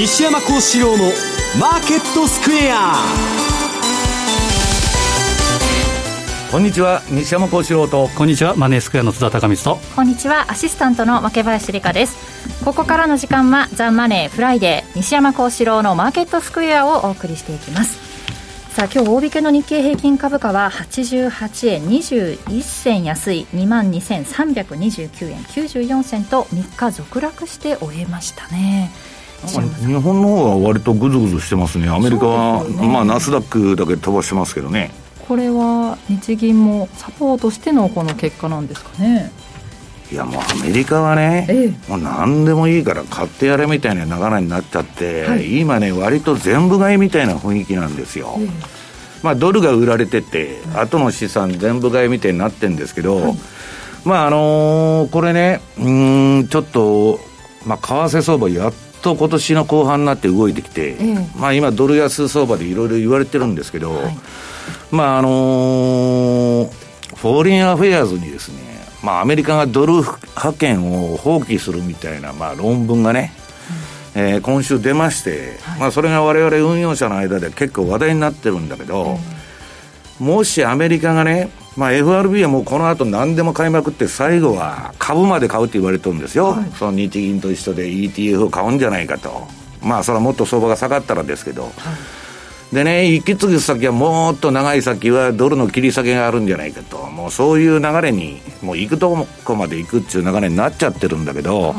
西山孝四郎のマーケットスクエア。こんにちは西山孝四郎と。こんにちはマネースクエアの津田隆光と。こんにちはアシスタントの若林理香です。ここからの時間はザ・マネーフライデー西山孝四郎のマーケットスクエアをお送りしていきます。さあ今日大引けの日経平均株価は88円21銭安い2万2329円94銭と3日続落して終えましたね日本の方は割とグズグズしてますね。アメリカは、ね、まあナスダックだけ飛ばしてますけどね。これは日銀もサポートしてのこの結果なんですかね。いやもうアメリカはね、ええ、もう何でもいいから買ってやれみたいな流れになっちゃって、はい、今ね割と全部買いみたいな雰囲気なんですよ、え、まあドルが売られてて、後の資産全部買いみたいになってるんですけど、はい、まああのー、これねうんちょっとまあ為替相場やっと今年の後半になって動いてきて、まあ今ドル安相場でいろいろ言われてるんですけど、はい。まああのー、フォーリンアフェアーズにですね、まあ、アメリカがドル覇権を放棄するみたいな、まあ、論文がね、うん、えー、今週出まして、はい、まあ、それが我々運用者の間で結構話題になってるんだけど、うん、もしアメリカがね、まあ、FRB はもうこの後何でも買いまくって最後は株まで買うって言われてるんですよ、はい、その日銀と一緒で ETF を買うんじゃないかと。まあそれはもっと相場が下がったらですけど、はい。でね、行き継ぐ先はもっと長い先はドルの切り下げがあるんじゃないかと、もうそういう流れに、もう行くとこまで行くっていう流れになっちゃってるんだけど、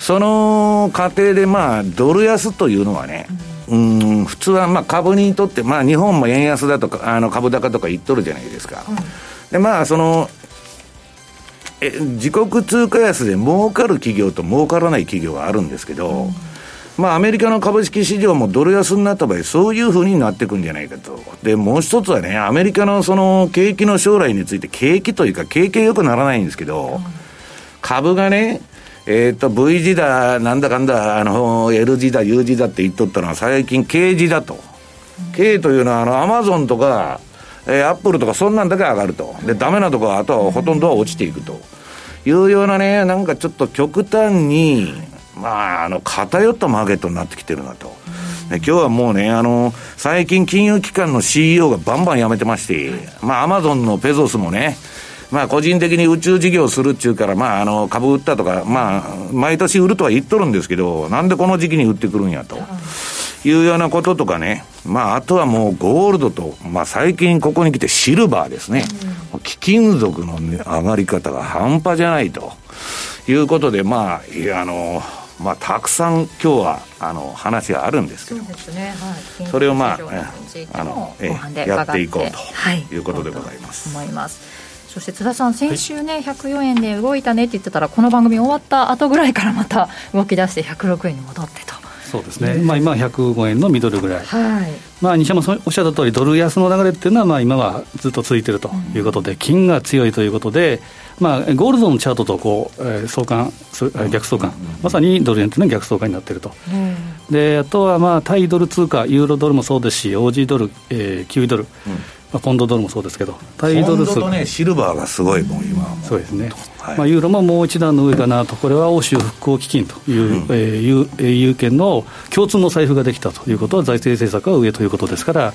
その過程でまあ、ドル安というのはね、うん、普通はまあ株にとって、まあ日本も円安だとか、あの株高とか言っとるじゃないですか。で、まあその、え自国通貨安で儲かる企業と儲からない企業はあるんですけど、うんまあ、アメリカの株式市場もドル安になった場合、そういうふうになっていくんじゃないかと。で、もう一つはね、アメリカのその景気の将来について、景気というか、景気良くならないんですけど、株がね、えっ、ー、と、V 字だ、なんだかんだ、あの、L 字だ、U 字だって言っとったのは、最近 K 字だと。K というのは、あの、アマゾンとか、えー、アップルとか、そんなんだけ上がると。で、ダメなとこは、あとはほとんどは落ちていくと。いうようなね、なんかちょっと極端に、まあ、あの、偏ったマーケットになってきてるなと。今日はもうね、あの、最近金融機関の CEO がバンバン辞めてまして、まあ、アマゾンのペゾスもね、まあ、個人的に宇宙事業するっちゅうから、まあ、あの、株売ったとか、まあ、毎年売るとは言っとるんですけど、なんでこの時期に売ってくるんやと。いうようなこととかね、まあ、あとはもうゴールドと、まあ、最近ここに来てシルバーですね。貴金属の、ね、上がり方が半端じゃないと。いうことで、まあ、いや、あの、まあ、たくさん今日はあの話があるんですけど。そ、ね。はい、それをまああのえやっていこうということでございます。思いますそして津田さん、先週ね、104円で動いたねって言ってたら、この番組終わった後ぐらいからまた動き出して、106円に戻ってと。そうですね、まあ、今、105円のミドルぐらい、はい。まあ、西山さんおっしゃった通り、ドル安の流れっていうのは、まあ、今はずっと続いているということで、金が強いということで、まあ、ゴールドのチャートとこう、えー、相関逆相関、まさにドル円というのは逆相関になっていると、であとは、まあ、対ドル通貨、ユーロドルもそうですし、OG ドル、えー、キウイドル、うんまあ、ポンドドルもそうですけど、対ドル数とね、シルバーがすごいもん、今そうですね、はい、まあ、ユーロももう一段の上かなと、これは欧州復興基金という、うん、えー、有権の共通の財布ができたということは、財政政策は上ということですから、ま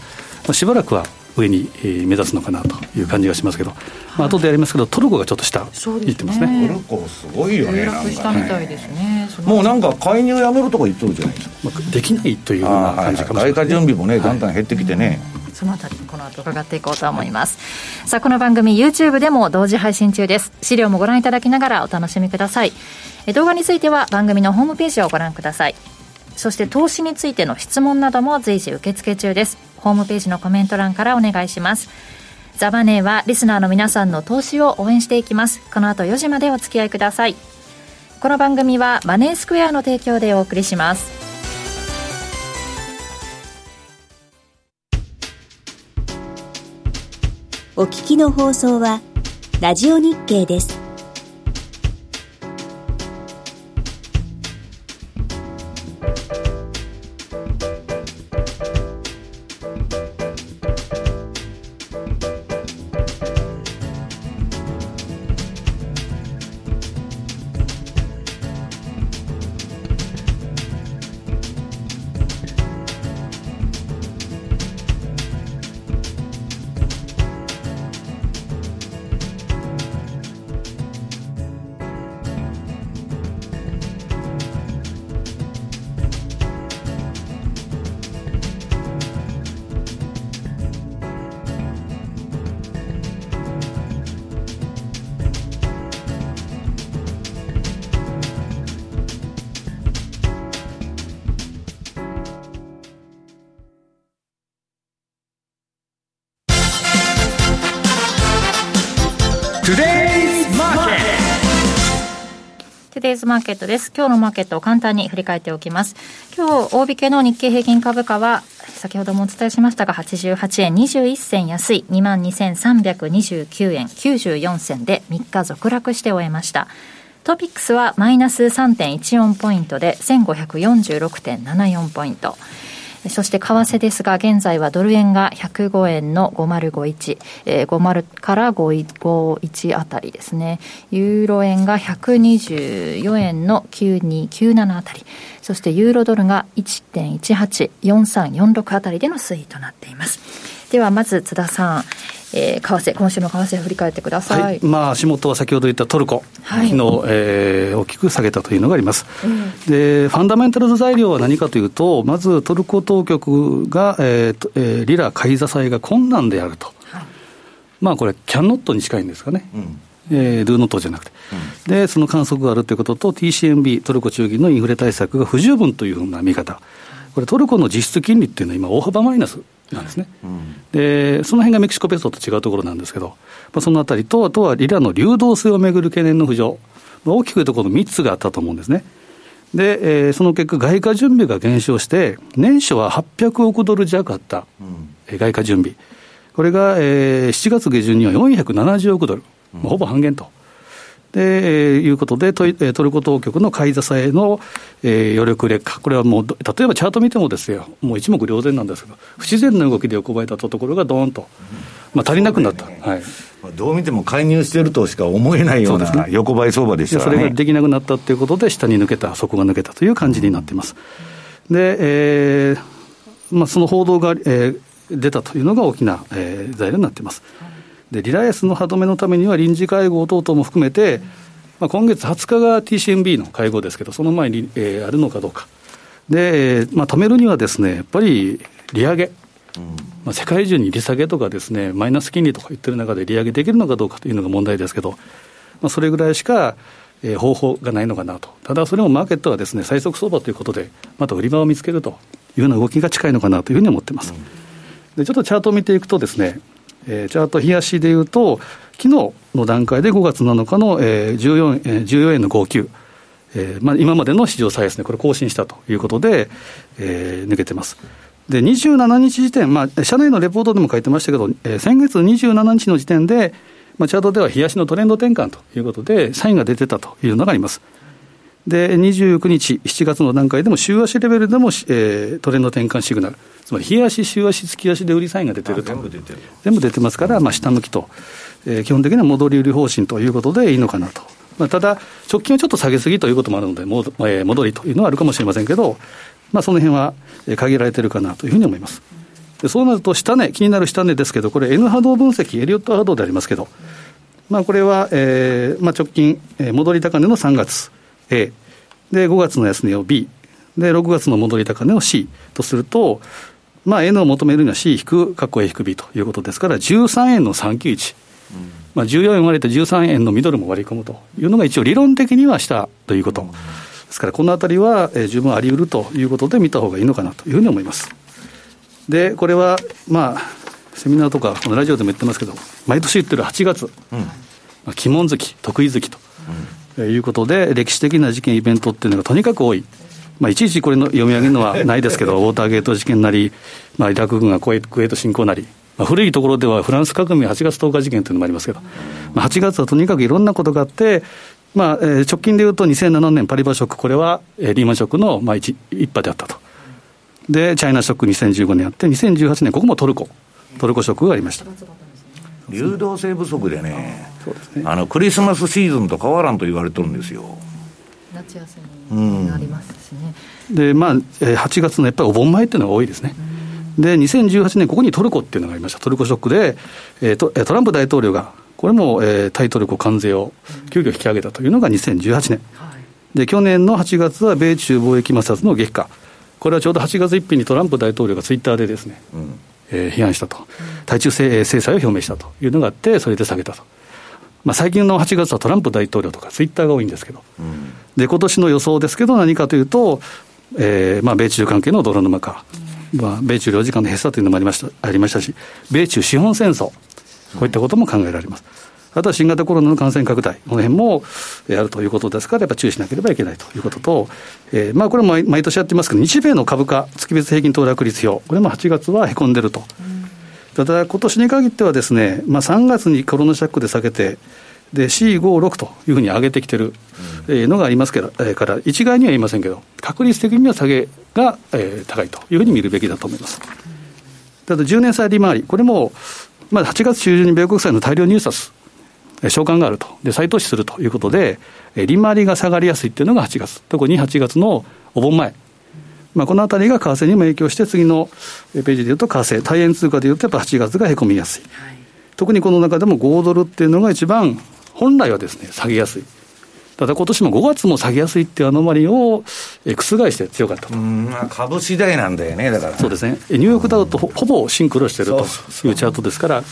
あ、しばらくは上に、えー、目指すのかなという感じがしますけど、まあ後でやりますけど、トルコがちょっと下、いってますね。トルコ、すごいよね、したみたいですね。もうなんか、介入やめるとか言っとるじゃないですか。まあ、できないというような感じかもしれない、外貨準備もね、だんだん減ってきてね。そのあたりこの後伺っていこうと思います。さあこの番組 YouTube でも同時配信中です。資料もご覧いただきながらお楽しみください。動画については番組のホームページをご覧ください。そして投資についての質問なども随時受付中ですホームページのコメント欄からお願いします。ザバネーはリスナーの皆さんの投資を応援していきます。この後4時までお付き合いください。この番組はマネースクエアの提供でお送りします。お聞きの放送はラジオ日経です。デイズマーケットです。今日のマーケットを簡単に振り返っておきます。今日、大引けの日経平均株価は、先ほどもお伝えしましたが、88円21銭安い、22,329円94銭で3日続落して終えました。トピックスはマイナス3.14ポイントで1546.74ポイント。そして為替ですが、現在はドル円が105円の5051、えー、50から51あたりですね。ユーロ円が124円の9297あたり。そしてユーロドルが1.184346あたりでの推移となっています。ではまず津田さん、えー、為替、今週の為替振り返ってください、はい、まあ、足元は先ほど言ったトルコ、はい、昨日、えー、大きく下げたというのがあります、うん、で、ファンダメンタルズ材料は何かというと、まずトルコ当局が、えーえー、リラ買い支えが困難であると、はい、まあこれ、キャンノットに近いんですかね。うん。えー、ドゥーノットじゃなくて、うん、で、その観測があるということと、TCMB、トルコ中銀のインフレ対策が不十分というふうな見方、これ、トルコの実質金利っていうのは今、大幅マイナスなんですね、うん、でその辺がメキシコペソと違うところなんですけど、まあ、そのあたりと、あとはリラの流動性をめぐる懸念の浮上、まあ、大きく言うところ3つがあったと思うんですね。で、えー、その結果、外貨準備が減少して、年初は800億ドル弱あった、うん、外貨準備、これが、えー、7月下旬には470億ドル、うん、ほぼ半減と。で、えー、いうことでト、トルコ当局の買い支えの、えー、余力劣化、これはもう、例えばチャート見てもですよ、もう一目瞭然なんですけど、不自然な動きで横ばいだったところがどーんと、まあ、足りなくなった。はい、どう見ても介入してるとしか思えないような横ばい相場でした、ね、それができなくなったということで、下に抜けた、底が抜けたという感じになっています。で、えーまあ、その報道が、えー、出たというのが大きな、えー、材料になっています。でリライアスの歯止めのためには臨時会合等々も含めて、まあ、今月20日が TCMB の会合ですけど、その前に、えー、あるのかどうか、で、まあ、止めるにはですねやっぱり利上げ、うん。まあ、世界中に利下げとかですね、マイナス金利とか言ってる中で利上げできるのかどうかというのが問題ですけど、まあ、それぐらいしか、えー、方法がないのかなと、ただそれもマーケットはですね最速相場ということで、また売り場を見つけるというような動きが近いのかなというふうに思ってます。うん、でちょっとチャートを見ていくとですね、えー、チャート、冷やしでいうと、昨日の段階で5月7日の、えー、14, えー、14円の59、えーまあ、今までの史上最安値、これ更新したということで、えー、抜けてます。で、27日時点、まあ、社内のレポートでも書いてましたけど、えー、先月27日の時点で、まあ、チャートでは冷やしのトレンド転換ということで、サインが出てたというのがあります。で、29日、7月の段階でも、週足レベルでも、えー、トレンド転換シグナル、つまり、日足、週足、月足で売りサインが出てると、全部出てる全部出てますから、まあ、下向きと、えー、基本的には戻り売り方針ということでいいのかなと。まあ、ただ、直近はちょっと下げすぎということもあるので、もえー、戻りというのはあるかもしれませんけど、まあ、その辺は限られてるかなというふうに思います。でそうなると、下値、気になる下値ですけど、これ、N 波動分析、エリオット波動でありますけど、まあ、これは、えーまあ、直近、えー、戻り高値の3月、A、で、5月の安値を B、で、6月の戻り高値を C とすると、まあ、N を求めるには C 引く、括弧 A 引く B ということですから、13円の391、うん、まあ、14円割れて13円のミドルも割り込むというのが一応理論的にはしたということ。ですから、このあたりは、えー、十分あり得るということで見た方がいいのかなというふうに思います。で、これは、まあ、セミナーとか、このラジオでも言ってますけど、毎年言ってる8月、うん、まあ、鬼門月、得意月と、いうことで、歴史的な事件、イベントっていうのがとにかく多い。まあ、いちいちこれの読み上げるのはないですけど、ウォーターゲート事件なり、まあ、イラク軍がクウェート侵攻なり、まあ、古いところではフランス革命8月10日事件というのもありますけど、まあ、8月はとにかくいろんなことがあって、まあ、えー、直近でいうと2007年パリバショック、これは、えー、リーマンショックの、まあ一、一波であったと。で、チャイナショック2015年あって、2018年、ここもトルコ、トルコショックがありました。流動性不足でね、そうですね。あのクリスマスシーズンと変わらんと言われてるんですよ。夏休みになりますしね。うん、で、まあ、8月のやっぱりお盆前っていうのが多いですね。で、2018年、ここにトルコっていうのがありました、トルコショックで、えー、トトランプ大統領が、これも、えー、対トルコ関税を急遽引き上げたというのが2018年、はい、で去年の8月は米中貿易摩擦の激化、これはちょうど8月1日にトランプ大統領がツイッターでですね、うんえー、批判したと、対中制裁を表明したというのがあって、それで下げたと。まあ、最近の8月はトランプ大統領とかツイッターが多いんですけど、うん、で今年の予想ですけど、何かというと、えーまあ、米中関係の泥沼化、うん、まあ、米中領事館の閉鎖というのもありましたありましたし、米中資本戦争、こういったことも考えられます。あとは新型コロナの感染拡大、この辺もやるということですから、やっぱ注意しなければいけないということと、えー、まあこれも毎年やってますけど、日米の株価、月別平均騰落率表、これも8月はへこんでると。ただ、今年に限ってはですね、まあ、3月にコロナシャックで下げて、で C56 というふうに上げてきてるのがありますけど、えー、から一概には言いませんけど、確率的には下げが、えー、高いというふうに見るべきだと思います。ただ、10年債利回り、これも、まあ、8月中旬に米国債の大量入札、償還があると、で再投資するということで、利回りが下がりやすいっていうのが8月、特に8月のお盆前。まあ、このあたりが為替にも影響して、次のページでいうと、為替、大円通貨でいうと、やっぱ8月がへこみやすい。はい、特にこの中でも5ドルっていうのが一番本来はですね、下げやすい。ただ今年も5月も下げやすいっていうアノマリを覆して強かったと。まあ、株次第なんだよね、だから。そうですね。ニューヨークダウとほぼシンクロしてるというチャートですから、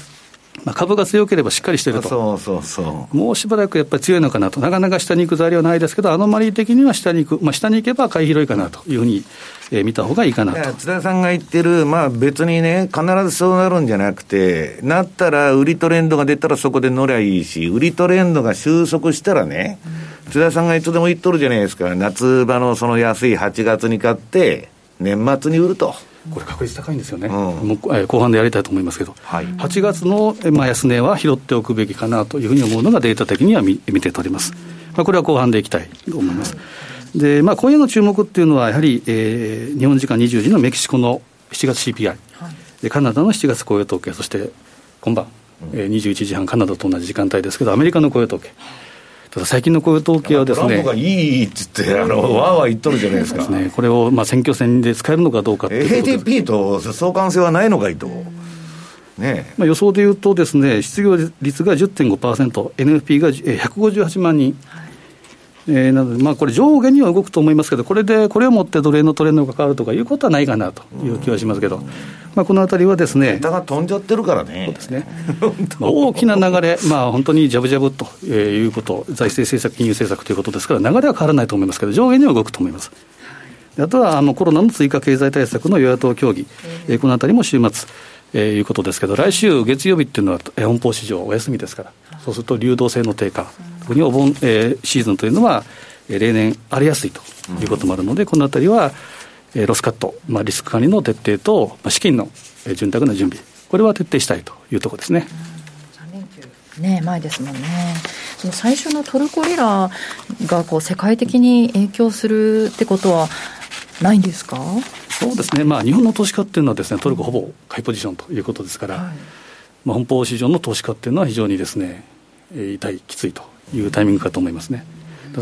まあ、株が強ければしっかりしてると、そうそうそう。もうしばらくやっぱり強いのかなと、なかなか下に行く材料はないですけど、アノマリー的には下に行く、まあ、下に行けば買い広いかなというふうに、えー、見た方がいいかなと。津田さんが言ってる、まあ、別にね、必ずそうなるんじゃなくて、なったら売りトレンドが出たらそこで乗りゃいいし、売りトレンドが収束したらね、うん、津田さんがいつでも言っとるじゃないですか、夏場のその安い8月に買って、年末に売ると。これ、確率高いんですよね、うん、もう後半でやりたいと思いますけど、はい、8月の、まあ、安値は拾っておくべきかなというふうに思うのが、データ的には見見て取ります。まあ、これは後半でいきたいと思います。で、まあ、今夜の注目っていうのは、やはり、えー、日本時間20時のメキシコの7月 CPI、はい、でカナダの7月雇用統計、そして今晩、えー、21時半、カナダと同じ時間帯ですけど、アメリカの雇用統計。ただ最近の雇用統計はですね、トランプがいいっつって、あのわーわー言っとるじゃないですか。すね、これをまあ選挙戦で使えるのかどうかっていうこと ATP と相関性はないのかいと。ねまあ、予想でいうとです、ね、失業率が10.5%、NFP が158万人。えー、なので、まあ、これ、上下には動くと思いますけど、これで、これをもって奴隷のトレンドが変わるとかいうことはないかなという気はしますけど、まあ、このあたりはですね、が飛んじゃってるからね、そうですね。まあ、大きな流れ、まあ、本当にじゃぶじゃぶということ、財政政策、金融政策ということですから、流れは変わらないと思いますけど、上下には動くと思います。あとはあのコロナの追加経済対策の与野党協議、えー、このあたりも週末、えー、いうことですけど、来週月曜日っていうのは、本邦市場お休みですから、そうすると流動性の低下、特にお盆、えー、シーズンというのは、例年荒れやすいということもあるので、このあたりは、えー、ロスカット、まあ、リスク管理の徹底と、まあ、資金の潤沢な準備、これは徹底したいというところですね。3連休ね前ですもんね。その最初のトルコリラがこう世界的に影響するってことはないんですか？そうですね、まあ、日本の投資家っていうのはです、ね、トルコほぼ買いポジションということですから、はい、まあ、本邦市場の投資家っていうのは非常にですね、痛い、きついというタイミングかと思いますね。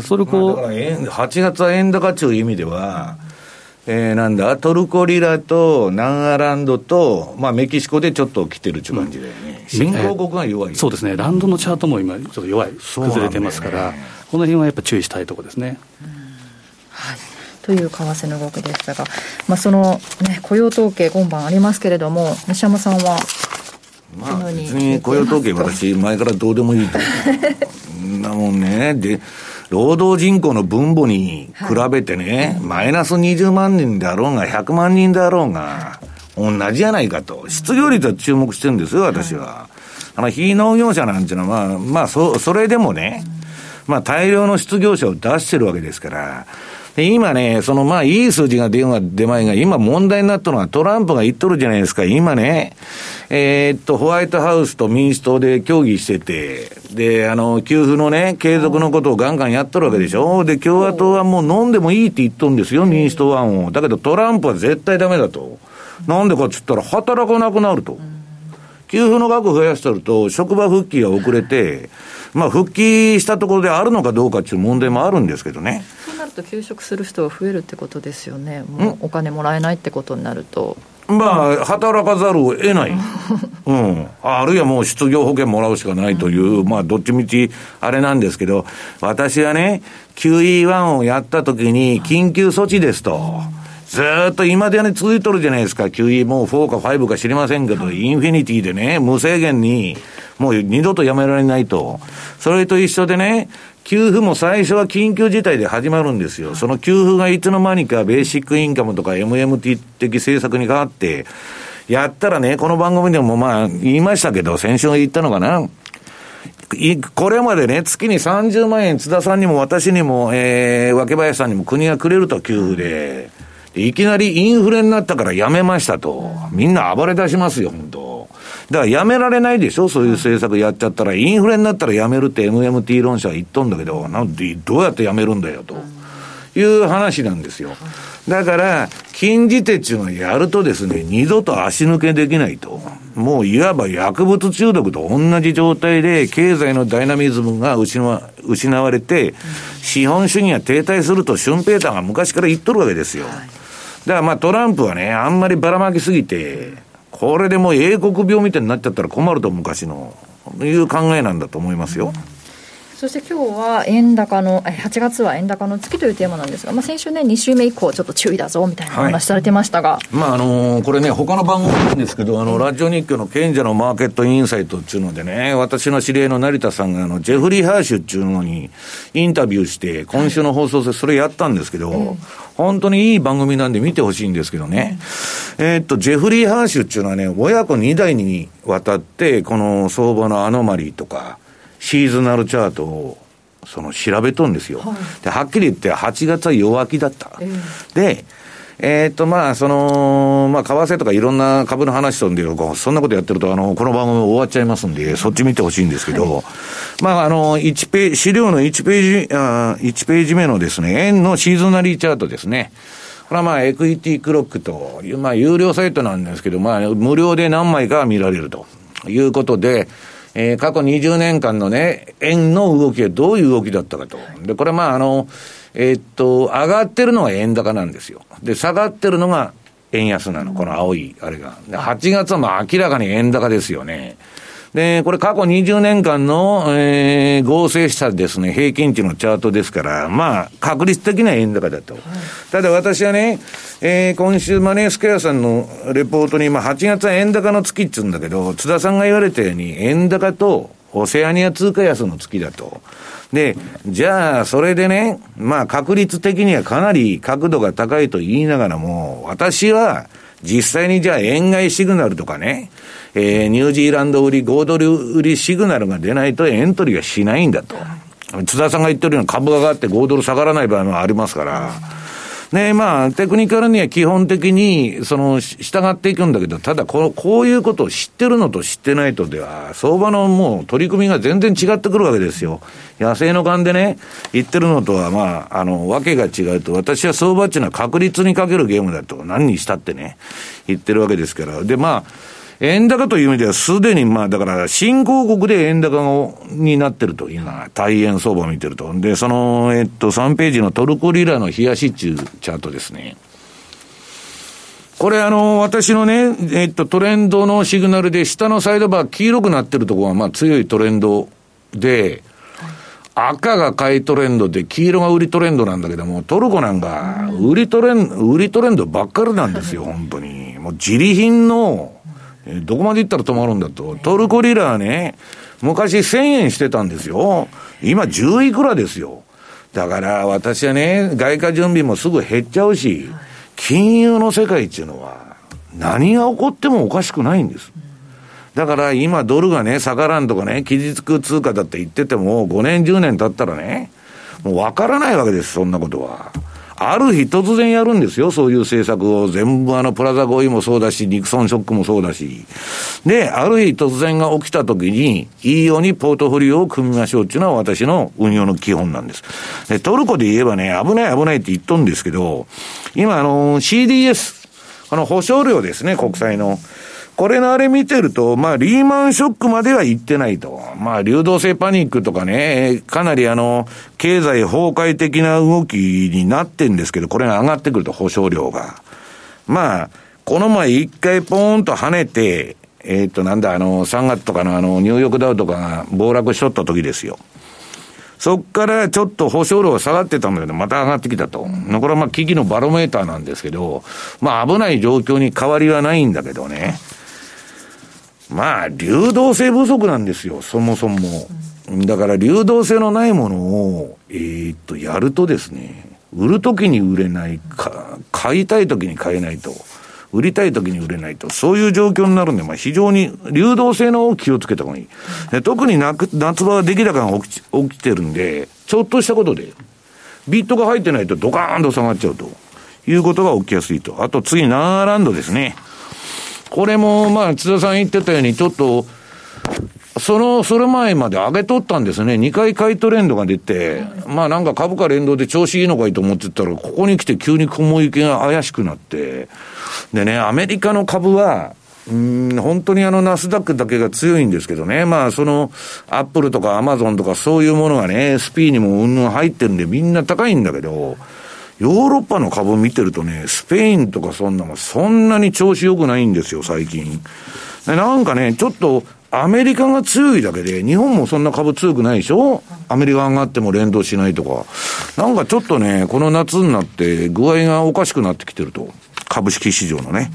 トルコ、まあ、8月は円高という意味では、えー、なんだ、トルコリラとナンアランドと、まあ、メキシコでちょっと来てるっていう感じだよね、うん、新興国が弱い、そうですね、ランドのチャートも今、ちょっと弱い、崩れてますから、ね、この辺はやっぱ注意したいところですね。はい。という為替の動きでしたが、まあ、その、ね、雇用統計、今晩ありますけれども、西山さんはまあ、別に雇用統計、私、前からどうでもいいと。なもんね。で、労働人口の分母に比べてね、はい、マイナス20万人であろうが、100万人であろうが、同じじゃないかと。失業率は注目してるんですよ、私は。はい、あの、非農業者なんていうのは、まあ、まあ、そ、それでもね、まあ、大量の失業者を出してるわけですから、で今ね、そのまあいい数字が出が出まいが、今問題になったのはトランプが言っとるじゃないですか。今ね、えー、っと、ホワイトハウスと民主党で協議してて、で、あの、給付のね、継続のことをガンガンやっとるわけでしょ。で、共和党はもう飲んでもいいって言っとるんですよ、民主党案を。だけどトランプは絶対ダメだと。なんでかっつったら、働かなくなると。給付の額増やしてると、職場復帰が遅れて、まあ、復帰したところであるのかどうかっていう問題もあるんですけどね。なると、休職する人が増えるってことですよね、もうお金もらえないってことになると。まあ、働かざるを得ない。うん。あるいはもう失業保険もらうしかないという、まあ、どっちみちあれなんですけど、私はね、QE1 をやった時に、緊急措置ですと。ずっと今でね続いとるじゃないですか。QE もう4か5か知りませんけど、インフィニティでね、無制限に、もう二度とやめられないと。それと一緒でね、給付も最初は緊急事態で始まるんですよ。その給付がいつの間にかベーシックインカムとか MMT 的政策に変わって、やったらね、この番組でもまあ言いましたけど、先週言ったのかな。これまでね、月に30万円、津田さんにも私にも、えー、若林さんにも国がくれると、給付で。いきなりインフレになったからやめましたと。みんな暴れ出しますよ、本当だからやめられないでしょそういう政策やっちゃったら。インフレになったらやめるって MMT 論者は言っとんだけど、なんで、どうやってやめるんだよ、という話なんですよ。だから、禁じ手っていうのをやるとですね、二度と足抜けできないと。もういわば薬物中毒と同じ状態で、経済のダイナミズムが失われて、資本主義が停滞すると、シュンペーターが昔から言っとるわけですよ。だからまあトランプはね、あんまりばらまきすぎて、これでもう英国病みたいになっちゃったら困ると昔の、いう考えなんだと思いますよ。うんそして今日は円高の、8月は円高の月というテーマなんですが、まあ、先週ね、2週目以降、ちょっと注意だぞみたいな話されてましたが、はい、まああのー、これね、他の番組なんですけど、あのラジオ日経の賢者のマーケットインサイトっていうのでね、私の知り合いの成田さんがあの、ジェフリー・ハーシュっていうのにインタビューして、今週の放送でそれやったんですけど、はい、本当にいい番組なんで見てほしいんですけどね、えー、っと、ジェフリー・ハーシュっていうのはね、親子2代にわたって、この相場のアノマリーとか、シーズナルチャートをその調べとんですよ。はい、で、はっきり言って8月は弱気だった。えー、で、えー、っと、まあ、その、まあ、為替とかいろんな株の話とんで、そんなことやってると、あの、この番組終わっちゃいますんで、そっち見てほしいんですけど、はい、まあ、あの、1ページ、資料の1ページ、あ1ページ目のですね、円のシーズナリーチャートですね。これはまあ、エクイティクロックという、まあ、有料サイトなんですけど、まあ、無料で何枚か見られるということで、えー、過去20年間のね、円の動きはどういう動きだったかと。で、これまあ、あの、えー、っと、上がってるのが円高なんですよ。で、下がってるのが円安なの、この青い、あれが。8月はまあ明らかに円高ですよね。で、これ過去20年間の、えー、合成したですね、平均値のチャートですから、まあ、確率的な円高だと。はい、ただ私はね、えー、今週マネースクエアさんのレポートに、まあ、8月は円高の月っつうんだけど、津田さんが言われたように、円高とオセアニア通貨安の月だと。で、じゃあ、それでね、まあ、確率的にはかなり角度が高いと言いながらも、私は、実際にじゃあ円買いシグナルとかね、えー、ニュージーランド売り、5ドル売りシグナルが出ないとエントリーがしないんだと。津田さんが言ってるような株が上がって5ドル下がらない場合もありますから。ねまあ、テクニカルには基本的に、その、従っていくんだけど、ただこ、こういうことを知ってるのと知ってないとでは、相場のもう取り組みが全然違ってくるわけですよ。野生の勘でね、言ってるのとは、まあ、あの、わけが違うと、私は相場っていうのは確率にかけるゲームだと、何にしたってね、言ってるわけですから。で、まあ、円高という意味ではすでにまあだから新興国で円高になってると、今、大円相場を見てると。で、その、えっと、3ページのトルコリラの冷やし中チャートですね。これあの、私のね、えっと、トレンドのシグナルで、下のサイドバー黄色くなってるところは、まあ強いトレンドで、赤が買いトレンドで、黄色が売りトレンドなんだけども、トルコなんか、売りトレン、売りトレンドばっかりなんですよ、本当に。もう自利品の、どこまで行ったら止まるんだと。トルコリラーね、昔1000円してたんですよ。今10いくらですよ。だから私はね、外貨準備もすぐ減っちゃうし、金融の世界っていうのは何が起こってもおかしくないんです。だから今ドルがね、下がらんとかね、傷つく通貨だって言ってても、5年10年経ったらね、もうわからないわけです、そんなことは。ある日突然やるんですよ、そういう政策を。全部あの、プラザ合意もそうだし、ニクソンショックもそうだし。で、ある日突然が起きた時に、いいようにポートフォリオを組みましょうっていうのは私の運用の基本なんです。で、トルコで言えばね、危ない危ないって言っとんですけど、今あの、CDS、あの、保証料ですね、国債の。これのあれ見てると、まあ、リーマンショックまでは行ってないと。まあ、流動性パニックとかね、かなりあの、経済崩壊的な動きになってんですけど、これが上がってくると、保証量が。まあ、この前一回ポーンと跳ねて、えっ、と、なんだ、あの、3月とかのあの、ニューヨークダウとかが暴落しとった時ですよ。そっからちょっと保証量が下がってたんだけど、また上がってきたと。これはまあ危機のバロメーターなんですけど、まあ危ない状況に変わりはないんだけどね。まあ、流動性不足なんですよ、そもそも。だから流動性のないものを、えー、っと、やるとですね、売るときに売れないか、買いたいときに買えないと。売りたい時に売れないと、そういう状況になるんで、まあ、非常に流動性の気をつけた方がいい。で特に夏場は出来高が起き起きてるんで、ちょっとしたことで、ビットが入ってないとドカーンと下がっちゃうということが起きやすいと。あと次、ナーランドですね。これも、まあ、津田さん言ってたように、ちょっと、その、それ前まで上げとったんですね。2回買いトレンドが出て、まあなんか株価連動で調子いいのかいと思ってたら、ここに来て急に雲行きが怪しくなって、でね、アメリカの株は、うん、本当にあのナスダックだけが強いんですけどね。まあその、アップルとかアマゾンとかそういうものがね、SP にもうんぬん入ってるんでみんな高いんだけど、ヨーロッパの株見てるとね、スペインとかそんなのそんなに調子良くないんですよ、最近。なんかね、ちょっとアメリカが強いだけで、日本もそんな株強くないでしょ？アメリカ上がっても連動しないとか。なんかちょっとね、この夏になって具合がおかしくなってきてると。株式市場のね。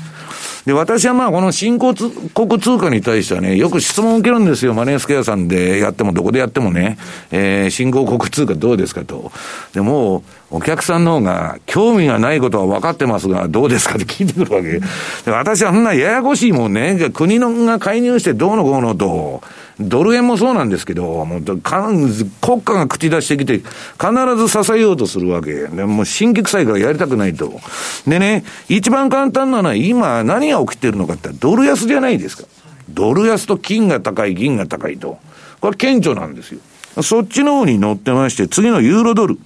で、私はまあこの新興国通貨に対してはね、よく質問を受けるんですよ。マネースケアさんでやってもどこでやってもね、えー、新興国通貨どうですかと。でも、お客さんの方が興味がないことは分かってますが、どうですかって聞いてくるわけ。で私はそんなややこしいもんね、国のが介入してどうのこうのと、ドル円もそうなんですけど、もう国家が口出してきて、必ず支えようとするわけ。でもう新規臭いからやりたくないと。でね、一番簡単なのは今何が起きてるのかってドル安じゃないですか。ドル安と金が高い、銀が高いと。これ顕著なんですよ。そっちの方に乗ってまして、次のユーロドル。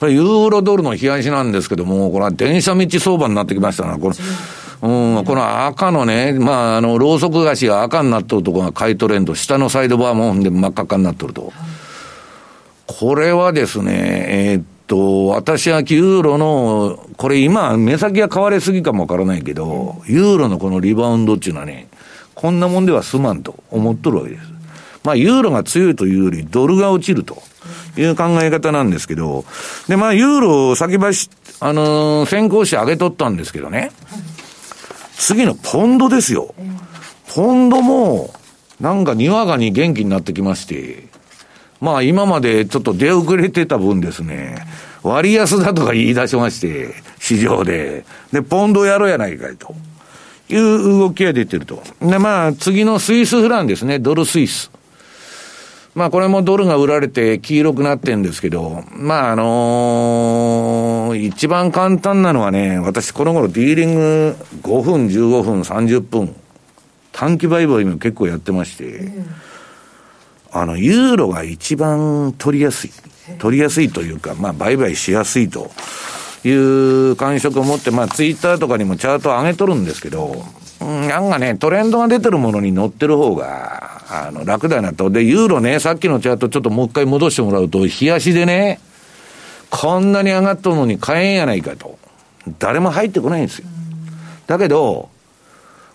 これユーロドルの冷やしなんですけども、これは電車道相場になってきましたな。これうん、この赤のね、まあ、あの、ろうそく菓子が赤になっとるとこが買いトレンド、下のサイドバーもで真っ赤っかになっとると。これはですね、えー、っと、私はユーロの、これ今、目先が変わりすぎかもわからないけど、ユーロのこのリバウンドっていうのはね、こんなもんでは済まんと思っとるわけです。まあ、ユーロが強いというより、ドルが落ちるという考え方なんですけど、で、まあ、ユーロを先走、あのー、先行して上げとったんですけどね、次のポンドですよ。ポンドも、なんかにわかに元気になってきまして、まあ今までちょっと出遅れてた分ですね、割安だとか言い出しまして、市場で。で、ポンドやろうやないかいと。いう動きが出てると。で、まあ次のスイスフランですね、ドルスイス。まあこれもドルが売られて黄色くなってんですけど、まああのー、一番簡単なのはね、私この頃ディーリング5分、15分、30分、短期売買も結構やってまして、うん、あの、ユーロが一番取りやすい。取りやすいというか、まあ売買しやすいという感触を持って、まあツイッターとかにもチャート上げとるんですけど、なんかね、トレンドが出てるものに乗ってる方が、あの、楽だなと。で、ユーロね、さっきのチャートちょっともう一回戻してもらうと、冷やしでね、こんなに上がったのに買えんやないかと。誰も入ってこないんですよ。だけど、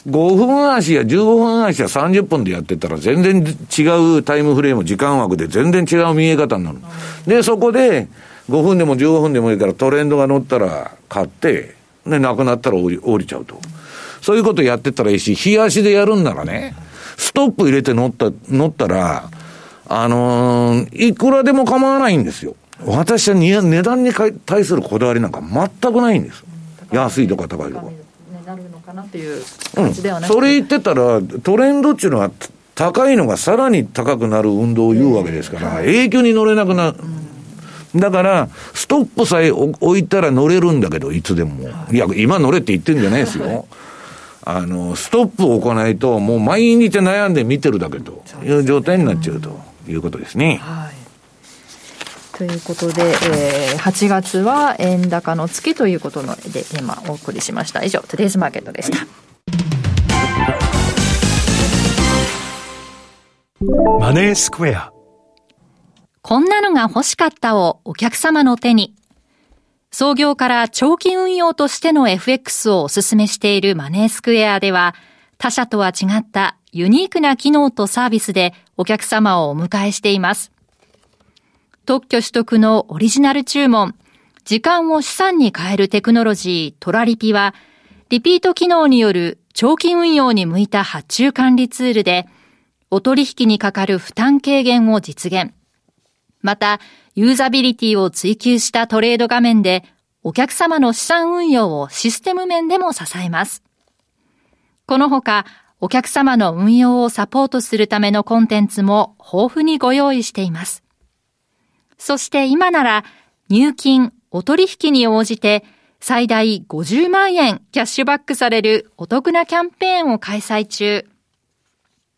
5分足や15分足や30分でやってたら全然違うタイムフレーム、時間枠で全然違う見え方になる。で、そこで5分でも15分でもいいからトレンドが乗ったら買って、で、なくなったら降り降りちゃうと。そういうことやってたらいいし、冷やしでやるんならね、ストップ入れて乗った、乗ったら、あのー、いくらでも構わないんですよ。私は値段に対するこだわりなんか全くないんです。安いとか高いとか。なるのかなっていう感じではなくて、うん、それ言ってたら、トレンドっていうのは、高いのがさらに高くなる運動を言うわけですから、影響に乗れなくなる。だから、ストップさえ置いたら乗れるんだけど、いつでも。いや、今乗れって言ってんじゃないですよ。あの、ストップを置かないと、もう毎日悩んで見てるだけという状態になっちゃうということですね。はい。ということで、えー、8月は円高の月ということので、今お送りしました。以上、トゥデイズマーケットでした。マネースクエア。こんなのが欲しかったをお客様の手に。創業から長期運用としての FX をお勧めしているマネースクエアでは、他社とは違ったユニークな機能とサービスでお客様をお迎えしています。特許取得のオリジナル注文、時間を資産に変えるテクノロジートラリピは、リピート機能による長期運用に向いた発注管理ツールで、お取引にかかる負担軽減を実現。また、ユーザビリティを追求したトレード画面で、お客様の資産運用をシステム面でも支えます。このほか、お客様の運用をサポートするためのコンテンツも豊富にご用意しています。そして今なら、入金、お取引に応じて、最大50万円キャッシュバックされるお得なキャンペーンを開催中。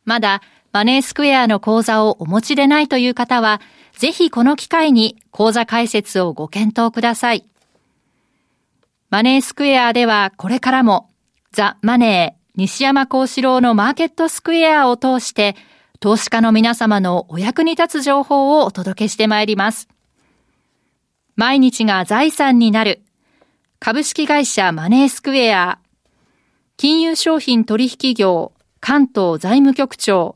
まだマネースクエアの講座をお持ちでないという方は、ぜひこの機会に講座開設をご検討ください。マネースクエアではこれからもザ・マネー西山幸四郎のマーケットスクエアを通して投資家の皆様のお役に立つ情報をお届けしてまいります。毎日が財産になる株式会社マネースクエア金融商品取引業関東財務局長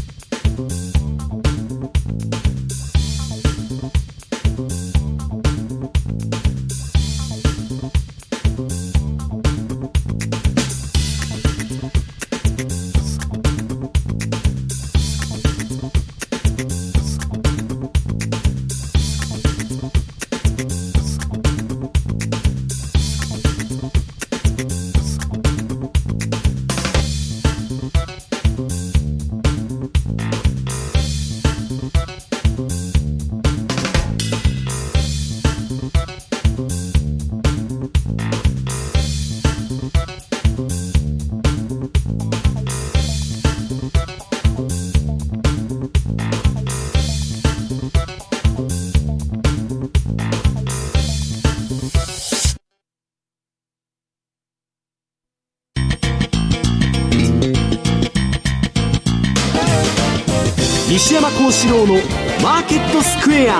西山幸四郎のマーケットスクエア。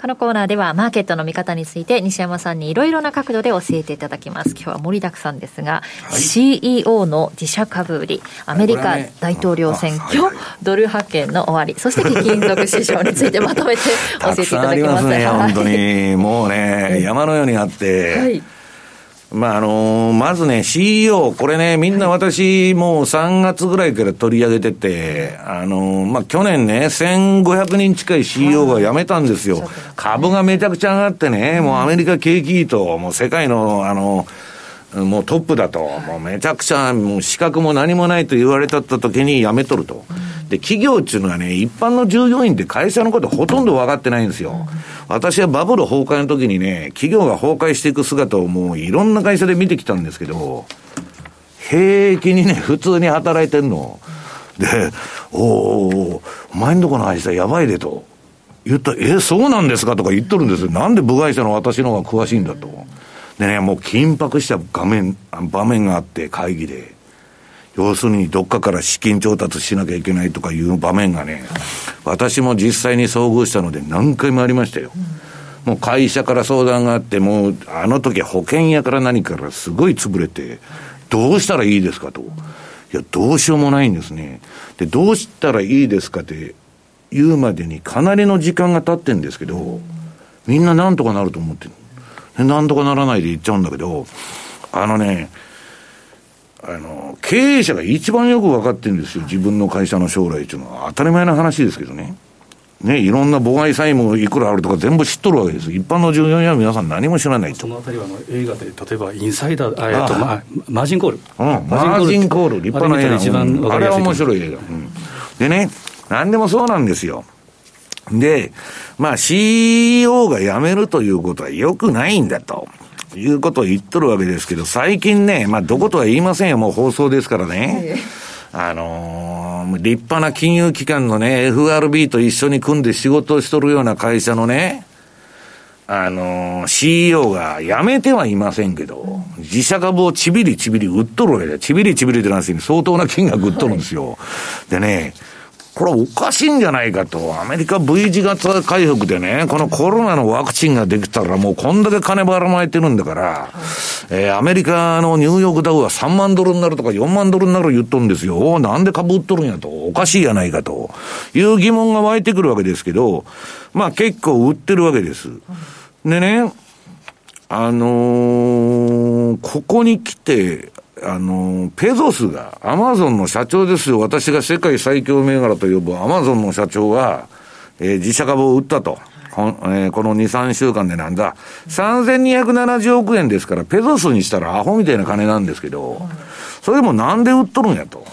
このコーナーではマーケットの見方について西山さんにいろいろな角度で教えていただきます。今日は盛りだくさんですが、はい、CEO の自社株売りアメリカ大統領選挙、ねはい、ドル派遣の終わりそして貴金属市場についてまとめて教えていただきます。ね本当に。もうね 山のようにあって、はいまあ、あのー、まずね、CEO、これね、みんな私、もう3月ぐらいから取り上げてて、あのー、まあ、去年ね、1500人近い CEO が辞めたんですよ。株がめちゃくちゃ上がってね、もうアメリカ景気いいと、もう世界の、あのーもうトップだと、もうめちゃくちゃ、もう資格も何もないと言われた時に辞めとると。で、企業っていうのはね、一般の従業員って会社のことほとんど分かってないんですよ。私はバブル崩壊の時にね、企業が崩壊していく姿をもういろんな会社で見てきたんですけど、平気にね、普通に働いてんの。で、おおお前んとこの会社やばいでと。言ったら、え、そうなんですかとか言っとるんですよ。なんで部外者の私の方が詳しいんだと。でね、もう緊迫した画面、場面があって会議で。要するにどっかから資金調達しなきゃいけないとかいう場面がね、私も実際に遭遇したので何回もありましたよ。もう会社から相談があって、もうあの時保険屋から何からすごい潰れて、どうしたらいいですかと。いや、どうしようもないんですね。で、どうしたらいいですかって言うまでにかなりの時間が経ってんですけど、みんななんとかなると思ってる。なんとかならないで言っちゃうんだけど、あのね、あの、経営者が一番よく分かってるんですよ。自分の会社の将来っていうのは。当たり前の話ですけどね。ね、いろんな母外債務いくらあるとか全部知っとるわけです。一般の従業員は皆さん何も知らないそのあたりはあの映画で、例えばインサイダー、あえっとまあ、マージンコール。うん、マージンコール、立派な映画。あれは面白い映画。うん。でね、何でもそうなんですよ。で、まあ CEO が辞めるということは良くないんだと。いうことを言っとるわけですけど、最近ね、まあどことは言いませんよ、もう放送ですからね。あのー、立派な金融機関のね、FRB と一緒に組んで仕事をしとるような会社のね、あのー、CEO が辞めてはいませんけど、自社株をちびりちびり売っとるわけで、ちびりちびりって話に相当な金額売っとるんですよ。はい、でね、これおかしいんじゃないかと。アメリカ V 字型回復でね、このコロナのワクチンができたらもうこんだけ金ばらまいてるんだから、えー、アメリカのニューヨークダウは3万ドルになるとか4万ドルになる言っとんですよ。なんで株売っとるんやと。おかしいやないかと。いう疑問が湧いてくるわけですけど、まあ結構売ってるわけです。でね、あのー、ここに来て、あの、ペゾスが、アマゾンの社長ですよ。私が世界最強銘柄と呼ぶアマゾンの社長が、えー、自社株を売ったと。こえー、この2、3週間でなんだ。3270億円ですから、ペゾスにしたらアホみたいな金なんですけど、それでもなんで売っとるんやと。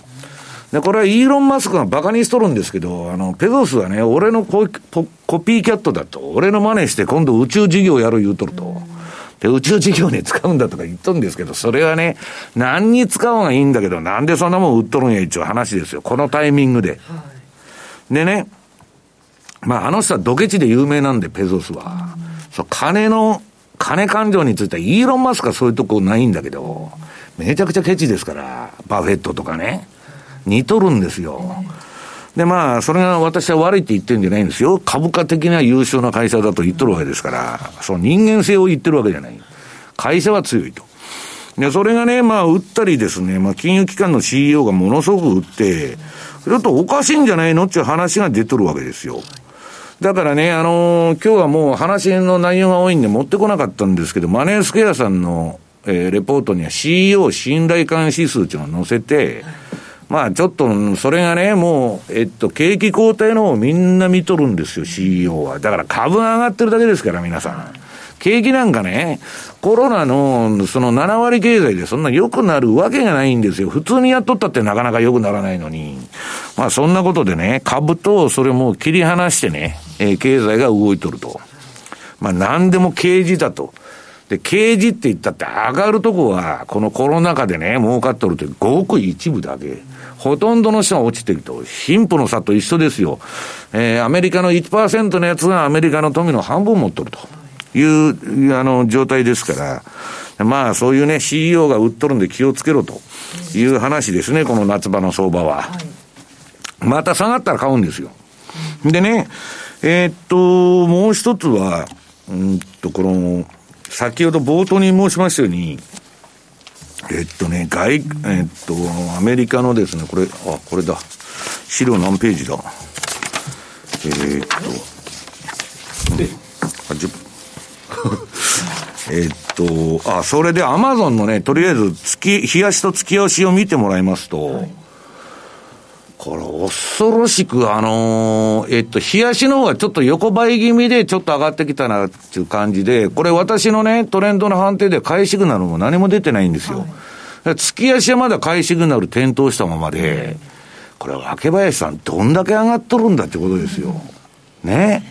で、これはイーロン・マスクが馬鹿にしとるんですけど、あの、ペゾスはね、俺のココピーキャットだと。俺の真似して今度宇宙事業やる言うとると。で、宇宙事業に使うんだとか言っとんですけど、それはね、何に使うのがいいんだけど、なんでそんなもん売っとるんや、一応話ですよ。このタイミングで。はい、でね、まあ、あの人はドケチで有名なんで、ペゾスは。そう、金の、金勘定については、イーロン・マスクはそういうとこないんだけど、めちゃくちゃケチですから、バフェットとかね。似とるんですよ。で、まあ、それが私は悪いって言ってるんじゃないんですよ。株価的な優秀な会社だと言っとるわけですから、その人間性を言ってるわけじゃない。会社は強いと。で、それがね、まあ、売ったりですね、まあ、金融機関の CEO がものすごく売って、ちょっとおかしいんじゃないのっていう話が出とるわけですよ。だからね、あのー、今日はもう話の内容が多いんで持ってこなかったんですけど、マネースクエアさんの、えー、レポートには CEO 信頼感指数っていうのを載せて、まあちょっと、それがね、もう、えっと、景気後退のをみんな見とるんですよ、CEO は。だから株が上がってるだけですから、皆さん。景気なんかね、コロナのその7割経済でそんな良くなるわけがないんですよ。普通にやっとったってなかなか良くならないのに。まあそんなことでね、株とそれも切り離してね、えー、経済が動いとると。まあ何でも刑事だと。で、刑事って言ったって上がるとこは、このコロナ禍でね、儲かっとるってごく一部だけ。ほとんどの人が落ちていくと。貧富の差と一緒ですよ。えー、アメリカの1%のやつがアメリカの富の半分持っとるという、あの、状態ですから、まあ、そういうね、CEO が売っとるんで気をつけろという話ですね、この夏場の相場は。また下がったら買うんですよ。でね、えー、っと、もう一つは、うんと、この、先ほど冒頭に申しましたように、えっとね、外、えっと、アメリカのですね、これ、あ、これだ。資料何ページだ？えー、っと、で、あ、10 えっと、あ、それでアマゾンのね、とりあえず月、冷やしと月足を見てもらいますと、はいこれ、恐ろしく、あのー、えっと、冷やしの方がちょっと横ばい気味でちょっと上がってきたなっていう感じで、これ私のね、トレンドの判定で買いシグナルも何も出てないんですよ。はい、月足はまだ買いシグナル点灯したままで、これ、明林さん、どんだけ上がっとるんだってことですよ。ね。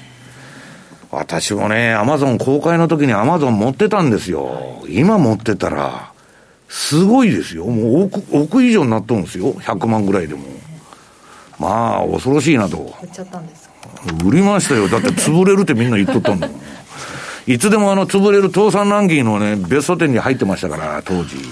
私もね、アマゾン公開の時にアマゾン持ってたんですよ。今持ってたら、すごいですよ。もう億、億以上になっとるんですよ。100万ぐらいでも。まあ、恐ろしいなと。売っちゃったんです売りましたよ。だって潰れるってみんな言っとったんだもん。いつでもあの潰れる倒産ランキングのね、ベスト10に入ってましたから、当時。もう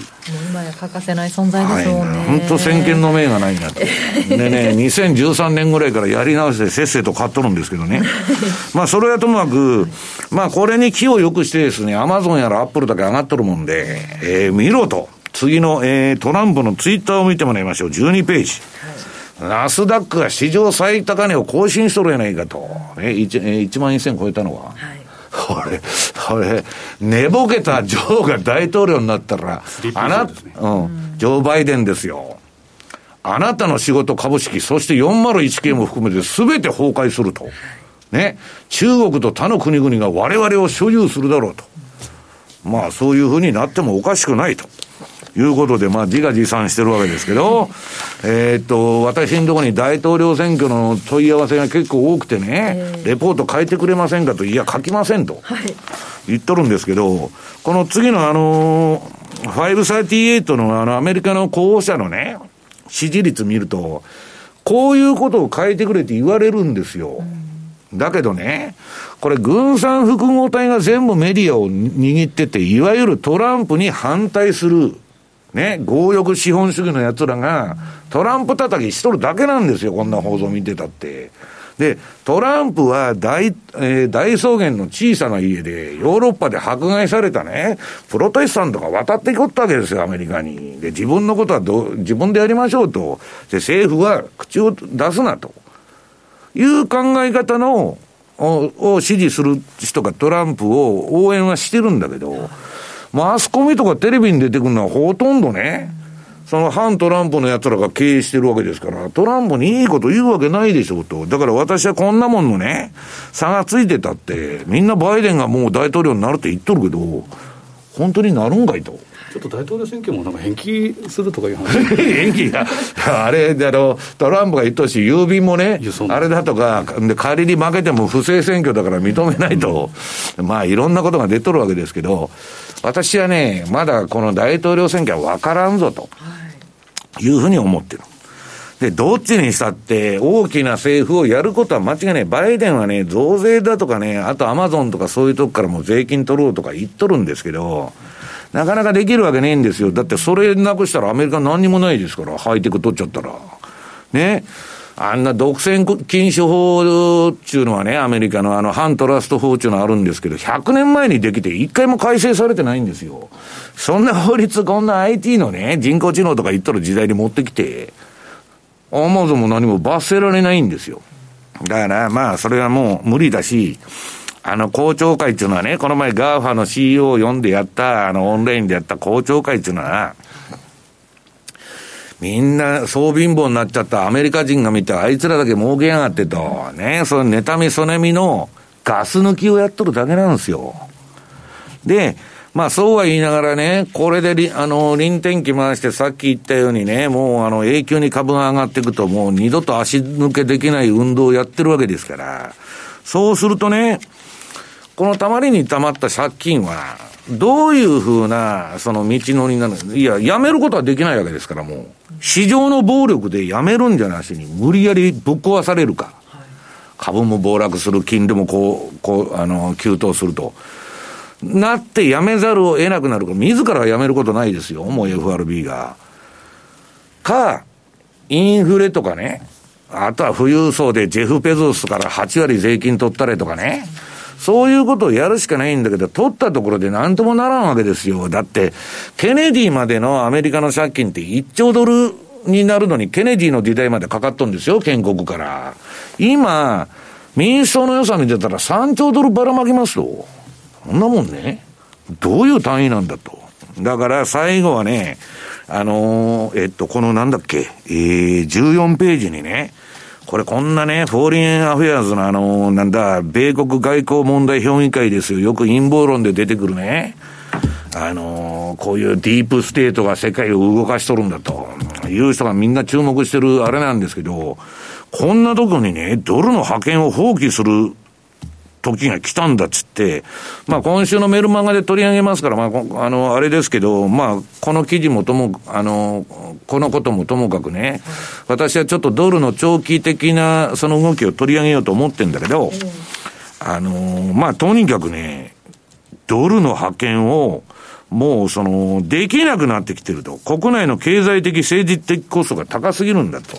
今や欠かせない存在ですもんね。本、当、先見の明がないなと。でね、2013年ぐらいからやり直してせっせと買っとるんですけどね。まあそれはともかく、まあこれに気をよくしてですね、アマゾンやらアップルだけ上がっとるもんで、えー、見ろと。次の、えー、トランプのツイッターを見てもらいましょう。12ページ。ナスダックが史上最高値を更新しとるやないかと。え、1, 1万1000超えたのは。はい。これ、これ、寝ぼけたジョーが大統領になったら、あな、うん、ジョー・バイデンですよ。あなたの仕事株式、そして401系も含めて全て崩壊すると。ね。中国と他の国々が我々を所有するだろうと。まあ、そういうふうになってもおかしくないと。いうことで、まあ、自画自賛してるわけですけど、えっと、私のところに大統領選挙の問い合わせが結構多くてね、レポート書いてくれませんかと、いや、書きませんと、言っとるんですけど、この次のあの、538のあの、アメリカの候補者のね、支持率見ると、こういうことを書いてくれって言われるんですよ。だけどね、これ軍産複合体が全部メディアを握ってて、いわゆるトランプに反対するね、強欲資本主義の奴らが、トランプ叩きしとるだけなんですよ、こんな報道見てたって。で、トランプは大、えー、大草原の小さな家で、ヨーロッパで迫害されたね、プロテスタントが渡ってこったわけですよ、アメリカに。で、自分のことはど自分でやりましょうと。で、政府は口を出すなと。いう考え方の、を支持する人がトランプを応援はしてるんだけど、マスコミとかテレビに出てくるのはほとんどね、その反トランプの奴らが経営してるわけですから、トランプにいいこと言うわけないでしょうと。だから私はこんなもんのね、差がついてたって、みんなバイデンがもう大統領になるって言っとるけど、本当になるんかいと。ちょっと大統領選挙もなんか延期するとかいう話。延期？が、あれ、あの、トランプが言っとし、郵便もね、あれだとか、で、仮に負けても不正選挙だから認めないと、うん、まあ、いろんなことが出とるわけですけど、私はね、まだこの大統領選挙は分からんぞと、いうふうに思ってる。で、どっちにしたって大きな政府をやることは間違いない。バイデンはね、増税だとかね、あとアマゾンとかそういうとこからも税金取ろうとか言っとるんですけど、なかなかできるわけねえんですよ。だってそれなくしたらアメリカ何にもないですから、ハイテク取っちゃったら。ね。あんな独占禁止法っていうのはね、アメリカのあの反トラスト法っていうのはあるんですけど、100年前にできて一回も改正されてないんですよ。そんな法律、こんな IT のね、人工知能とか言っとる時代に持ってきて、アマゾンも何も罰せられないんですよ。だからまあ、それはもう無理だし、あの、公聴会っていうのはね、この前 GAFA の CEO を呼んでやった、あの、オンラインでやった公聴会っていうのは、みんな、総貧乏になっちゃったアメリカ人が見て、あいつらだけ儲けやがってと、ね、その妬みそねみのガス抜きをやっとるだけなんですよ。で、まあそうは言いながらね、これであの、輪転機回してさっき言ったようにね、もうあの、永久に株が上がっていくともう二度と足抜けできない運動をやってるわけですから、そうするとね、このたまりにたまった借金は、どういうふうな、その道のりになのいや、やめることはできないわけですから、もう。市場の暴力でやめるんじゃなしに、無理やりぶっ壊されるか。株も暴落する、金利もこう、こう、あの、急騰すると。なってやめざるを得なくなるか、自らはやめることないですよ、もう FRB が。か、インフレとかね、あとは富裕層でジェフ・ペゾスから8割税金取ったりとかね。そういうことをやるしかないんだけど、取ったところで何ともならんわけですよ。だって、ケネディまでのアメリカの借金って1兆ドルになるのに、ケネディの時代までかかっとんですよ、建国から。今、民主党の予算見てたら3兆ドルばらまきますと。そんなもんね。どういう単位なんだと。だから最後はね、あのー、えっと、このなんだっけ、えー、14ページにね、これこんなね、フォーリンアフェアーズのあの、なんだ、米国外交問題評議会ですよ。よく陰謀論で出てくるね。あのこういうディープステートが世界を動かしとるんだという人がみんな注目してるあれなんですけど、こんなとこにね、ドルの覇権を放棄する時が来たんだっ、まあ今週のメルマガで取り上げますから、まあ、あの、あれですけど、まあ、この記事もとも、あの、このこともともかくね、私はちょっとドルの長期的なその動きを取り上げようと思ってるんだけど、あの、まあとにかくね、ドルの派遣を、もうその、できなくなってきてると。国内の経済的、政治的コストが高すぎるんだと。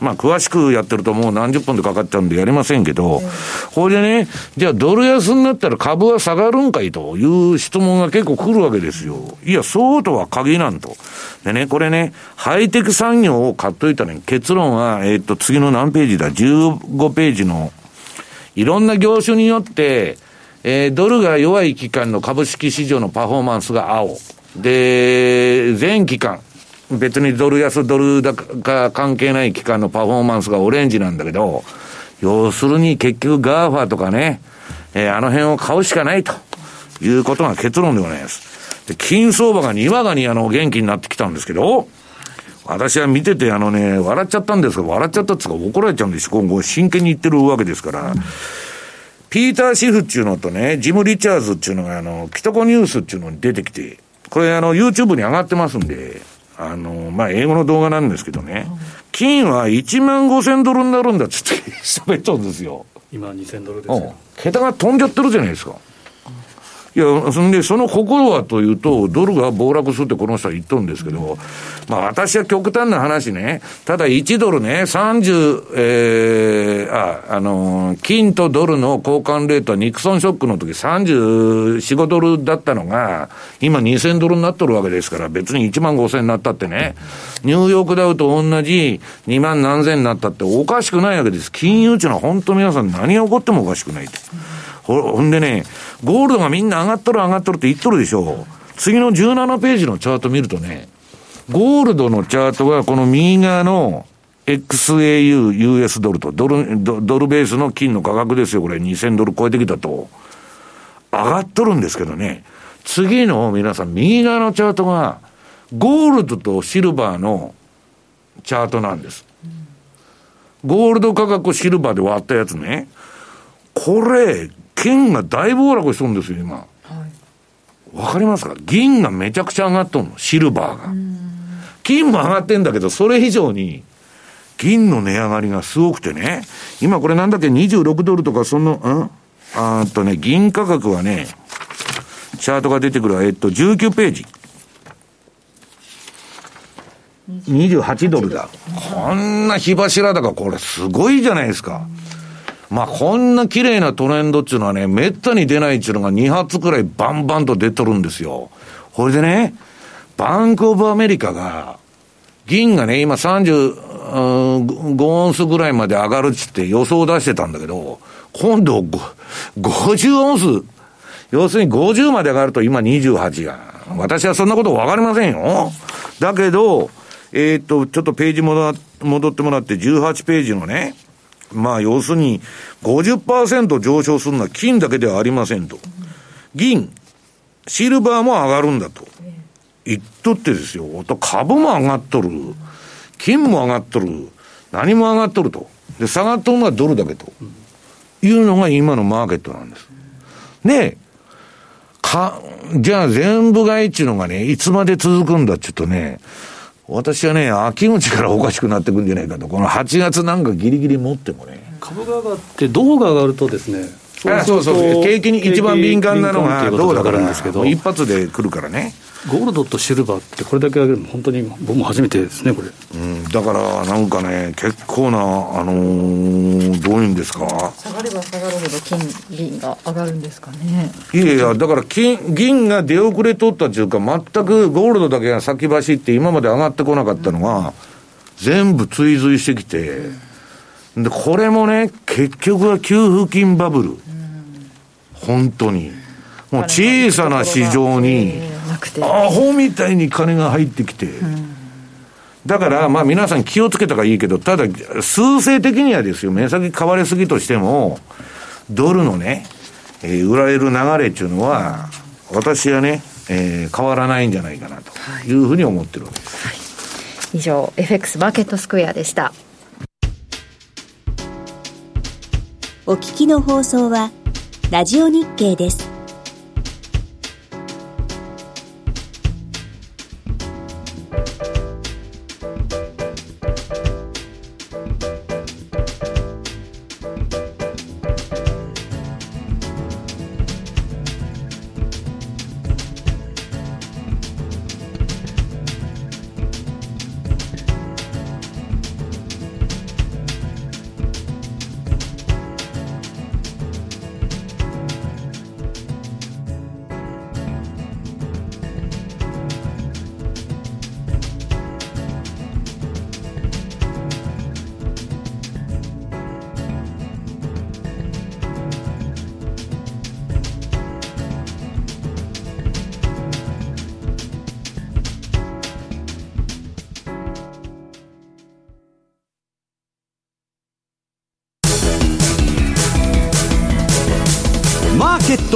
まあ、詳しくやってるともう何十分でかかっちゃうんでやりませんけど、これでね、じゃあドル安になったら株は下がるんかいという質問が結構来るわけですよ。いや、そうとは限らんと。でね、これね、ハイテク産業を買っといたね、結論は、えー、っと、次の何ページだ ?15 ページの、いろんな業種によって、えー、ドルが弱い期間の株式市場のパフォーマンスが青。で、全期間、別にドル安ドル高関係ない期間のパフォーマンスがオレンジなんだけど、要するに結局 GAFA とかね、えー、あの辺を買うしかないということが結論でございます。で、金相場がにわかにあの元気になってきたんですけど、私は見ててあのね、笑っちゃったんですが、笑っちゃったっつうか怒られちゃうんです今後真剣に言ってるわけですから、ピーター・シフっていうのとね、ジム・リチャーズっていうのがあの、キトコニュースっていうのに出てきて、これあの、YouTube に上がってますんで、あの、まあ、英語の動画なんですけどね、金は1万5千ドルになるんだっつって 喋っちゃうんですよ。今2000ドルですよ。桁が飛んじゃってるじゃないですか。いや、そんで、その心はというと、ドルが暴落するってこの人は言っとるんですけど、まあ私は極端な話ね、ただ1ドルね、30、えー、あ、あのー、金とドルの交換レートはニクソンショックの時34、5ドルだったのが、今2000ドルになっとるわけですから、別に1万5000になったってね、ニューヨークダウと同じ2万何千になったっておかしくないわけです。金融っていうのは本当皆さん何が起こってもおかしくないと。ほんでね、ゴールドがみんな上がっとる上がっとるって言っとるでしょ。次の17ページのチャート見るとね、ゴールドのチャートがこの右側の XAU、US ドルと、ドル、ドルベースの金の価格ですよ、これ2000ドル超えてきたと。上がっとるんですけどね、次の皆さん、右側のチャートが、ゴールドとシルバーのチャートなんです。ゴールド価格をシルバーで割ったやつね。これ、金が大暴落しとるんですよ、今。わ、はい、かりますか？銀がめちゃくちゃ上がっとんの、シルバーが。金も上がってんだけど、それ以上に、銀の値上がりがすごくてね、今これなんだっけ、26ドルとかその、ん？あーっとね、銀価格はね、チャートが出てくる、えっと、19ページ。28ドルだ。こんな火柱だから、これすごいじゃないですか。まあ、こんな綺麗なトレンドっていうのはね、めったに出ないっていうのが2発くらいバンバンと出とるんですよ。これでね、バンクオブアメリカが、銀がね、今35オンスぐらいまで上がるっつって予想を出してたんだけど、今度50オンス、要するに50まで上がると今28が。私はそんなことわかりませんよ。だけど、えー、っと、ちょっとページ戻ってもらって18ページのね、まあ、要するに50%上昇するのは金だけではありませんと。銀、シルバーも上がるんだと。言っとってですよ。株も上がっとる。金も上がっとる。何も上がっとると。で、下がっとるのはドルだけと。いうのが今のマーケットなんです。で、か、じゃあ全部買いっていうのがね、いつまで続くんだって言うとね、私はね、秋口からおかしくなってくんじゃないかと、この8月なんかぎりぎり持ってもね。株が上がって、銅が上がるとですね、そうそう。そう、景気に一番敏感なのが銅だからんですけど、一発で来るからね。ゴールドとシルバーってこれだけ上げるの本当に僕も初めてですねこれ、うん、だからなんかね結構なあのー、どういうんですか？下がれば下がるほど金銀が上がるんですかね。いやいやだから金銀が出遅れとったっていうか全くゴールドだけが先走って今まで上がってこなかったのが、うん、全部追随してきて、うん、でこれもね結局は給付金バブル、うん、本当に。もう小さな市場に、アホみたいに金が入ってきて、だから、まあ皆さん気をつけたからいいけど、ただ、数勢的にはですよ、目先買われすぎとしても、ドルのね、えー、売られる流れっていうのは、私はね、えー、変わらないんじゃないかなと。い。うふうに思ってるわけです。はい、以上、FX マーケットスクエアでした。お聞きの放送は、ラジオ日経です。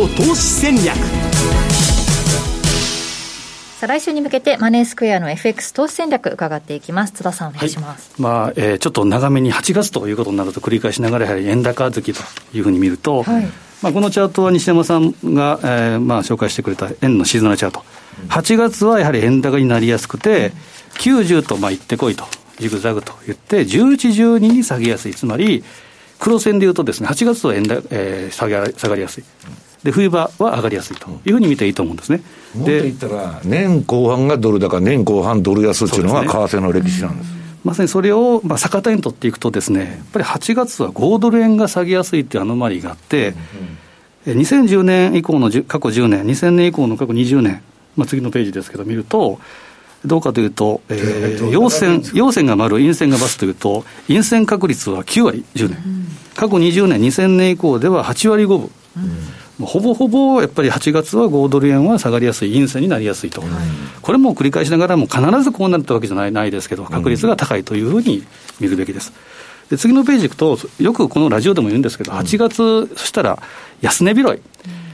ト投資戦略。さあ来週に向けてマネースクエアの FX 投資戦略伺っていきます。津田さんお願いします、はい、まあえー、ちょっと長めに8月ということになると繰り返しながらやはり円高月というふうに見ると、はい、まあ、このチャートは西山さんが、えーまあ、紹介してくれた円のシーズナルチャート。8月はやはり円高になりやすくて90とまあ行ってこいとジグザグと言って11、12に下げやすい。つまり黒線でいうとですね8月と円だ、えー、下げ下がりやすいで冬場は上がりやすいというふうに見ていいと思うんですね。もっと言ったら、年後半がドル高、年後半ドル安っていうのが為替の歴史なんです。まさにそれを、まあ、逆手に取っていくとですね、やっぱり8月は5ドル円が下げやすいっていうアノマリーがあって、うんうん、2010年以降の過去10年、2000年以降の過去20年、まあ、次のページですけど、見ると、どうかというと、えー、陽線、陽線が丸、陰線がバスというと、陰線確率は9割、10年、うん、過去20年、2000年以降では8割5分。うんほぼほぼやっぱり8月は5ドル円は下がりやすい、陰線になりやすいと、はい、これも繰り返しながらも、必ずこうなったわけじゃないないですけど、確率が高いというふうに見るべきです。で次のページいくと、よくこのラジオでも言うんですけど、8月、そしたら安値拾い。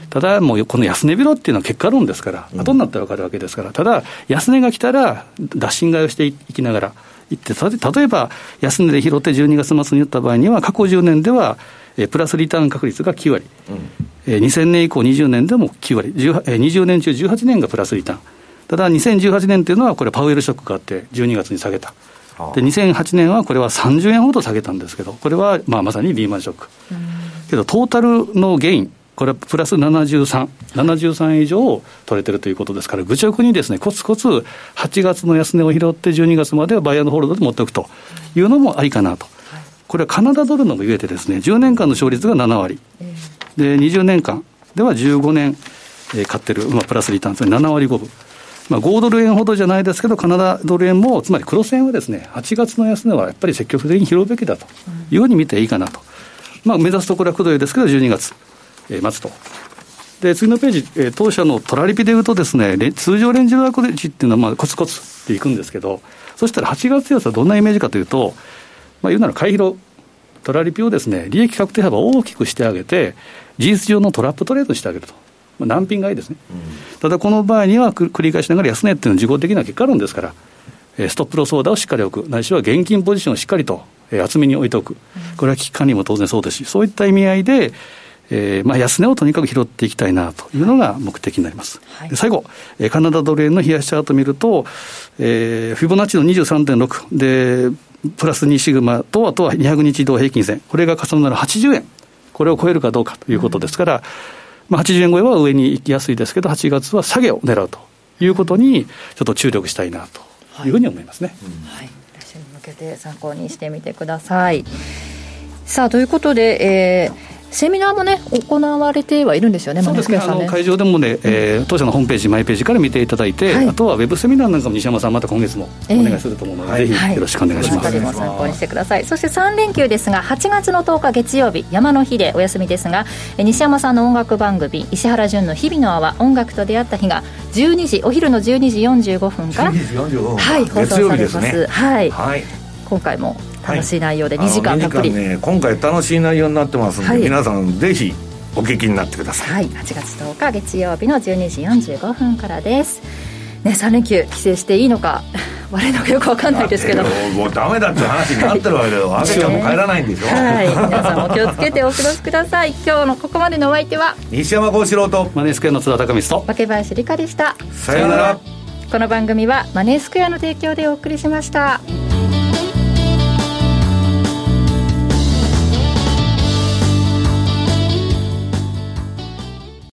ただ、もうこの安値拾っていうのは結果論ですから、後になって分かるわけですから、ただ、安値が来たら、脱新買いをしていきながらいって、例えば安値で拾って12月末に打った場合には、過去10年では、えプラスリターン確率が9割、うん、え2000年以降20年でも9割、え20年中18年がプラスリターン。ただ2018年というのは、これ、パウエルショックがあって、12月に下げた。で2008年はこれは30円ほど下げたんですけど、これはまあまさにリーマンショック。けど、トータルのゲイン、これはプラス73、73以上取れてるということですから、愚直にですね、コツコツ8月の安値を拾って、12月まではバイヤーのホールドで持っておくというのもありかなと。これはカナダドルのも言えてですね、10年間の勝率が7割。で、20年間では15年、えー、買ってる、まあ、プラスリターン、つまり7割5分。まあ、5ドル円ほどじゃないですけど、カナダドル円も、つまり黒線はですね、8月の安値はやっぱり積極的に拾うべきだというふうに見ていいかなと。まあ、目指すところはくどいですけど、12月。えー、待つと。で、次のページ、えー、当社のトラリピでいうとですね、通常レンジのアクレジっていうのは、まあ、コツコツっていくんですけど、そしたら8月安はどんなイメージかというと、まあ、言うなら買い拾トラリピをですね、利益確定幅を大きくしてあげて、事実上のトラップトレードしてあげると。まあ、難品買いですね、うん、ただこの場合には繰り返しながら安値っていうのは自己的な結果論ですから、ストップロスオーダーをしっかり置く、ないしは現金ポジションをしっかりと厚めに置いておく、これは危機管理も当然そうですし、そういった意味合いで、えーまあ、安値をとにかく拾っていきたいなというのが目的になります。はい、最後、えー、カナダドル円の冷やしチャートを見ると、えー、フィボナッチの23.6で、プラス2シグマと、あとは200日移動平均線、これが重なる80円、これを超えるかどうかということですから、うん、まあ、80円超えは上に行きやすいですけど、8月は下げを狙うということに、ちょっと注力したいなというふうに思いますね。はい、はい、来週に向けて参考にしてみてください。さあということで、えーセミナーもね、行われてはいるんですよね、そうですね、ね。あの会場でもね、えー、当社のホームページ、マイページから見ていただいて、はい、あとはウェブセミナーなんかも西山さん、また今月もお願いすると思うので、えー、ぜひよろしくお願いします。はい、も参考にしてください。そして3連休ですが、8月の10日月曜日、山の日でお休みですが、西山さんの音楽番組、石原潤の日々の泡、音楽と出会った日が、12時、お昼の12時45分から、はい、放送されます。ね、はい、はい、今回も楽しい内容で2時間たっぷり、ね、今回楽しい内容になってますので、はい、皆さんぜひお聞きになってください、はい、8月10日月曜日の12時45分からです。ね、3連休帰省していいのか 悪いのかよく分かんないですけど。もうダメだって話になってるわけだよ赤 ちゃんも帰らないんでしょ？はい。皆さんも気をつけてお過ごしください。今日のここまでのお相手は西山幸四郎とマネースクエアの津田隆光と若林理香でした。さようなら。この番組はマネースクエアの提供でお送りしました。